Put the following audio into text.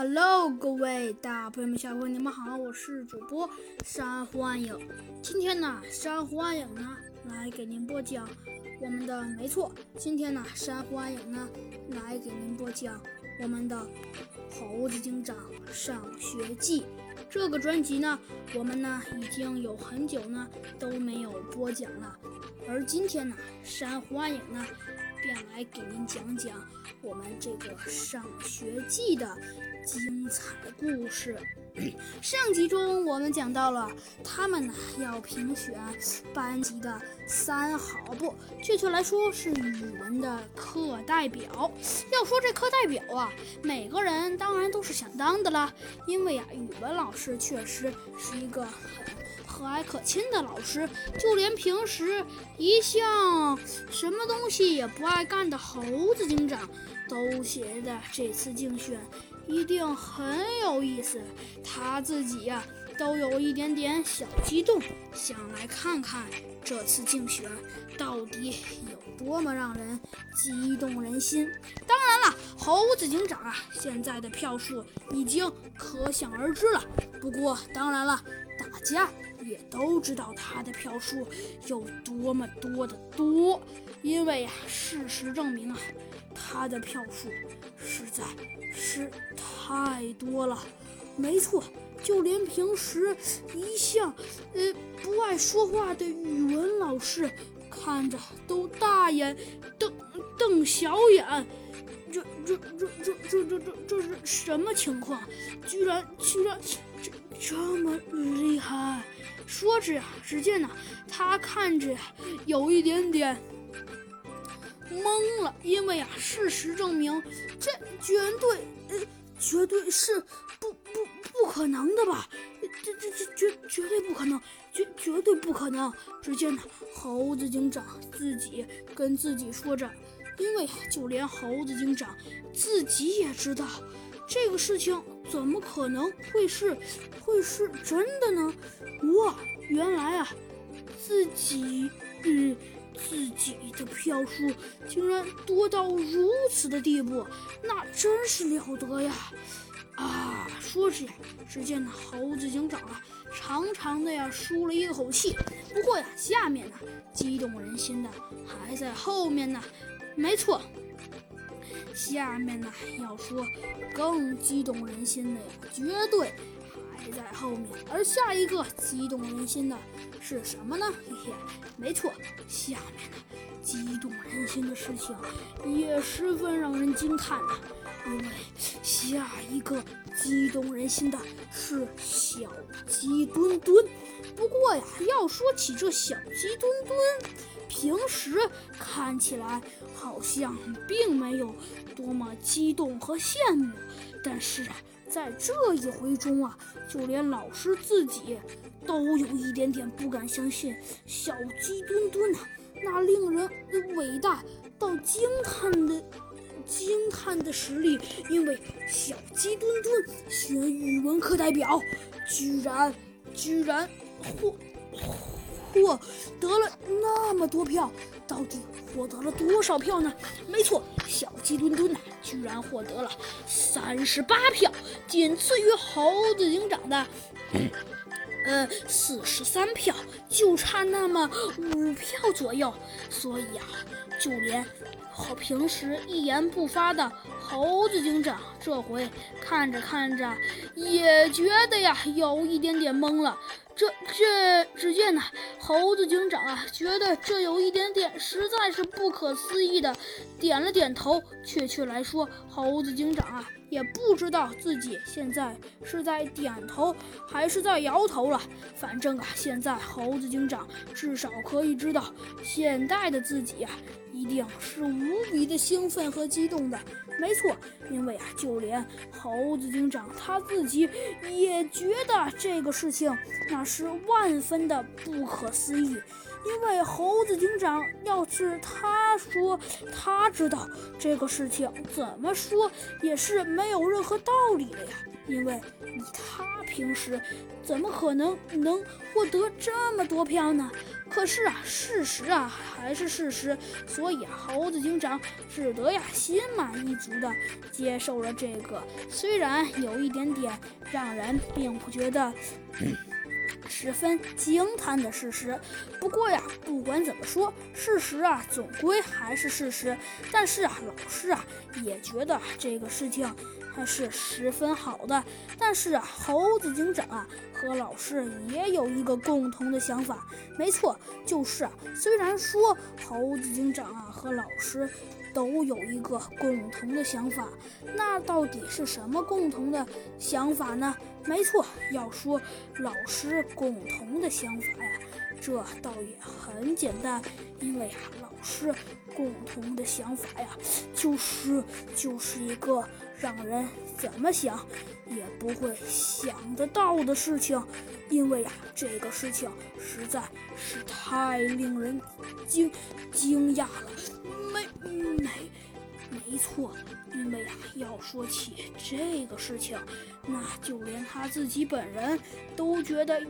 Hello，各位大朋友们、小朋友们，你们好，我是主播珊瑚暗影。今天呢，珊瑚暗影呢来给您播讲我们的，没错，今天呢，珊瑚暗影呢来给您播讲我们的《猴子警长上学记》这个专辑呢，我们呢已经有很久呢都没有播讲了，而今天呢，珊瑚暗影呢。便来给您讲讲我们这个上学记的精彩故事。上集中我们讲到了，他们呢要评选班级的三好，不，确切来说是语文的课代表。要说这课代表啊，每个人当然都是想当的啦，因为啊，语文老师确实是一个很。和蔼可亲的老师，就连平时一向什么东西也不爱干的猴子警长，都觉得这次竞选一定很有意思。他自己呀，都有一点点小激动，想来看看这次竞选到底有多么让人激动人心。当然了，猴子警长啊，现在的票数已经可想而知了。不过，当然了，大家。也都知道他的票数有多么多的多，因为呀，事实证明啊，他的票数实在是太多了。没错，就连平时一向呃不爱说话的语文老师，看着都大眼瞪瞪小眼。这这这这这这这这是什么情况？居然居然这这么厉害！说着呀，只见呢，他看着有一点点懵了，因为啊，事实证明，这绝对呃，绝对是不不不可能的吧？这这这绝绝对不可能，绝绝对不可能！只见呢，猴子警长自己跟自己说着，因为就连猴子警长自己也知道。这个事情怎么可能会是会是真的呢？哇，原来啊，自己嗯自己的票数竟然多到如此的地步，那真是了得呀！啊，说着呀，只见那猴子警长啊，长长的呀舒了一口气。不过呀，下面呢，激动人心的还在后面呢。没错。下面呢，要说更激动人心的呀，绝对还在后面。而下一个激动人心的是什么呢？嘿嘿，没错，下面的，激动人心的事情也十分让人惊叹呐。因为下一个激动人心的是小鸡墩墩。不过呀，要说起这小鸡墩墩，平时看起来好像并没有多么激动和羡慕，但是啊，在这一回中啊，就连老师自己都有一点点不敢相信小鸡墩墩呐那令人伟大到惊叹的惊叹的实力，因为小鸡墩墩选语文课代表，居然居然获。获得了那么多票，到底获得了多少票呢？没错，小鸡墩墩呐，居然获得了三十八票，仅次于猴子警长的呃四十三票，就差那么五票左右。所以啊，就连好平时一言不发的猴子警长，这回看着看着也觉得呀，有一点点懵了。这这，只见呢，猴子警长啊，觉得这有一点点实在是不可思议的，点了点头。确切来说，猴子警长啊，也不知道自己现在是在点头还是在摇头了。反正啊，现在猴子警长至少可以知道，现在的自己呀，一定是无比的兴奋和激动的。没错，因为啊，就连猴子警长他自己也觉得这个事情那是万分的不可思议。因为猴子警长要是他说他知道这个事情，怎么说也是没有任何道理的呀。因为以他平时怎么可能能获得这么多票呢？可是啊，事实啊还是事实，所以啊，猴子警长只得呀心满意足的接受了这个，虽然有一点点让人并不觉得。十分惊叹的事实。不过呀，不管怎么说，事实啊，总归还是事实。但是啊，老师啊，也觉得这个事情还是十分好的。但是，猴子警长啊和老师也有一个共同的想法，没错，就是啊，虽然说猴子警长啊和老师。都有一个共同的想法，那到底是什么共同的想法呢？没错，要说老师共同的想法呀，这倒也很简单，因为啊，老师共同的想法呀，就是就是一个让人怎么想也不会想得到的事情，因为呀，这个事情实在是太令人惊惊讶了。没，没没错，因为啊，要说起这个事情，那就连他自己本人都觉得有。